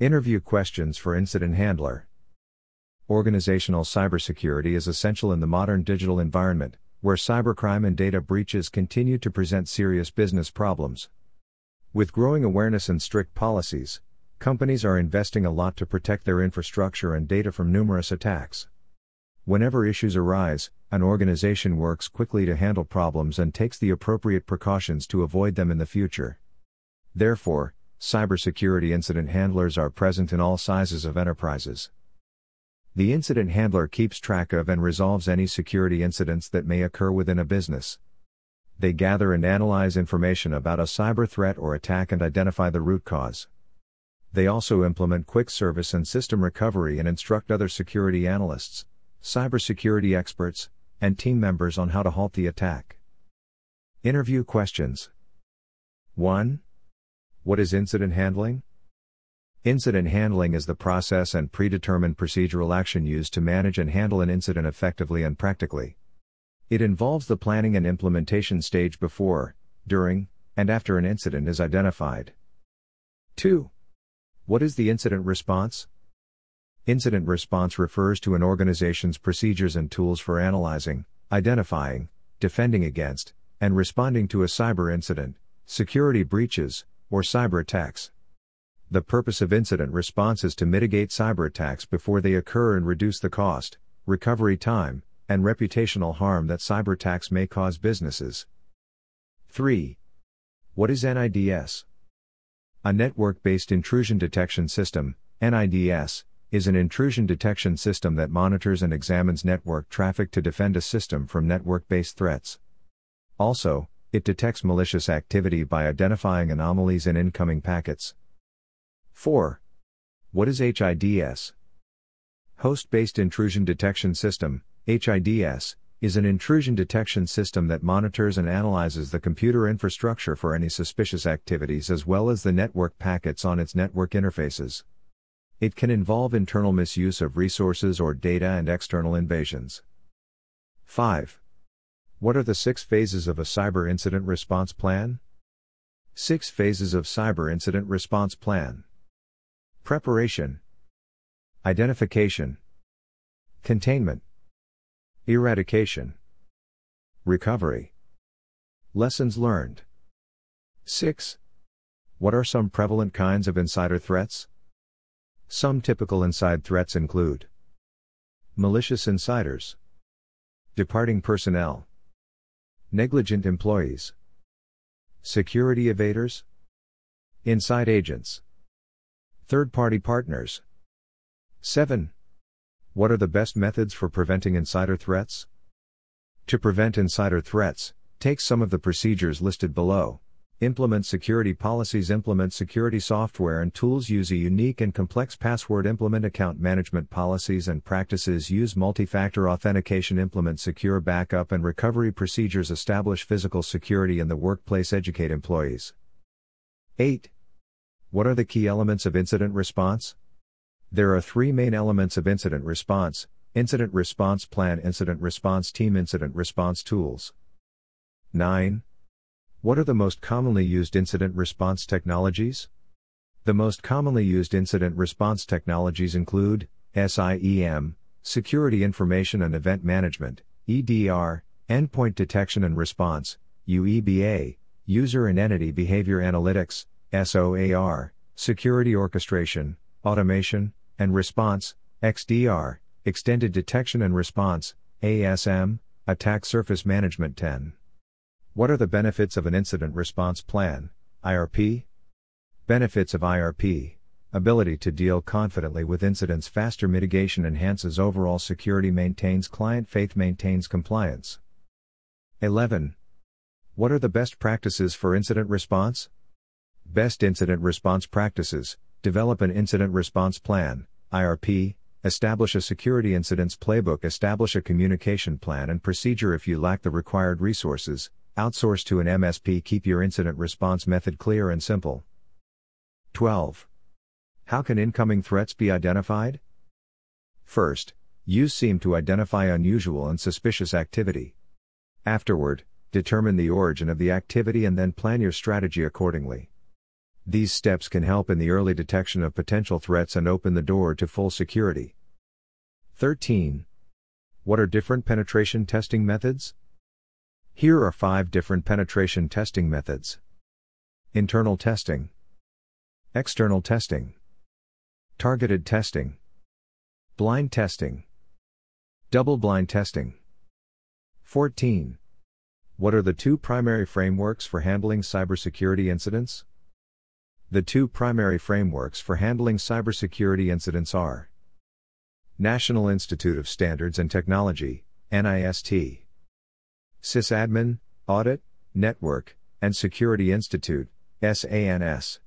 Interview questions for Incident Handler. Organizational cybersecurity is essential in the modern digital environment, where cybercrime and data breaches continue to present serious business problems. With growing awareness and strict policies, companies are investing a lot to protect their infrastructure and data from numerous attacks. Whenever issues arise, an organization works quickly to handle problems and takes the appropriate precautions to avoid them in the future. Therefore, cybersecurity incident handlers are present in all sizes of enterprises. The incident handler keeps track of and resolves any security incidents that may occur within a business. They gather and analyze information about a cyber threat or attack and identify the root cause. They also implement quick service and system recovery and instruct other security analysts, cybersecurity experts, and team members on how to halt the attack. Interview questions 1. What is incident handling? Incident handling is the process and predetermined procedural action used to manage and handle an incident effectively and practically. It involves the planning and implementation stage before, during, and after an incident is identified. 2. What is the incident response? Incident response refers to an organization's procedures and tools for analyzing, identifying, defending against, and responding to a cyber incident, security breaches, or cyber attacks. The purpose of incident response is to mitigate cyber attacks before they occur and reduce the cost, recovery time, and reputational harm that cyber attacks may cause businesses. 3. What is NIDS? A network based intrusion detection system, NIDS, is an intrusion detection system that monitors and examines network traffic to defend a system from network based threats. Also, it detects malicious activity by identifying anomalies in incoming packets. 4. What is HIDS? Host Based Intrusion Detection System, HIDS, is an intrusion detection system that monitors and analyzes the computer infrastructure for any suspicious activities as well as the network packets on its network interfaces. It can involve internal misuse of resources or data and external invasions. 5. What are the six phases of a cyber incident response plan? Six phases of cyber incident response plan. Preparation, Identification, Containment, Eradication, Recovery, Lessons learned. 6. What are some prevalent kinds of insider threats? Some typical inside threats include malicious insiders, departing personnel, negligent employees, security evaders, inside agents. Third party partners. 7. What are the best methods for preventing insider threats? To prevent insider threats, take some of the procedures listed below. Implement security policies, implement security software and tools, use a unique and complex password, implement account management policies and practices, use multi factor authentication, implement secure backup and recovery procedures, establish physical security in the workplace, educate employees. 8. What are the key elements of incident response? There are three main elements of incident response incident response plan, incident response team, incident response tools. 9. What are the most commonly used incident response technologies? The most commonly used incident response technologies include SIEM, Security Information and Event Management, EDR, Endpoint Detection and Response, UEBA, User and Entity Behavior Analytics, SOAR, Security Orchestration, Automation, and Response, XDR, Extended Detection and Response, ASM, Attack Surface Management 10. What are the benefits of an incident response plan, IRP? Benefits of IRP Ability to deal confidently with incidents, faster mitigation enhances overall security, maintains client faith, maintains compliance. 11. What are the best practices for incident response? Best Incident Response Practices Develop an Incident Response Plan, IRP, establish a Security Incidents Playbook, establish a communication plan and procedure if you lack the required resources, outsource to an MSP, keep your incident response method clear and simple. 12. How can incoming threats be identified? First, use SIEM to identify unusual and suspicious activity. Afterward, determine the origin of the activity and then plan your strategy accordingly. These steps can help in the early detection of potential threats and open the door to full security. 13. What are different penetration testing methods? Here are five different penetration testing methods internal testing, external testing, targeted testing, blind testing, double blind testing. 14. What are the two primary frameworks for handling cybersecurity incidents? The two primary frameworks for handling cybersecurity incidents are National Institute of Standards and Technology, NIST, Sysadmin, Audit, Network, and Security Institute, SANS.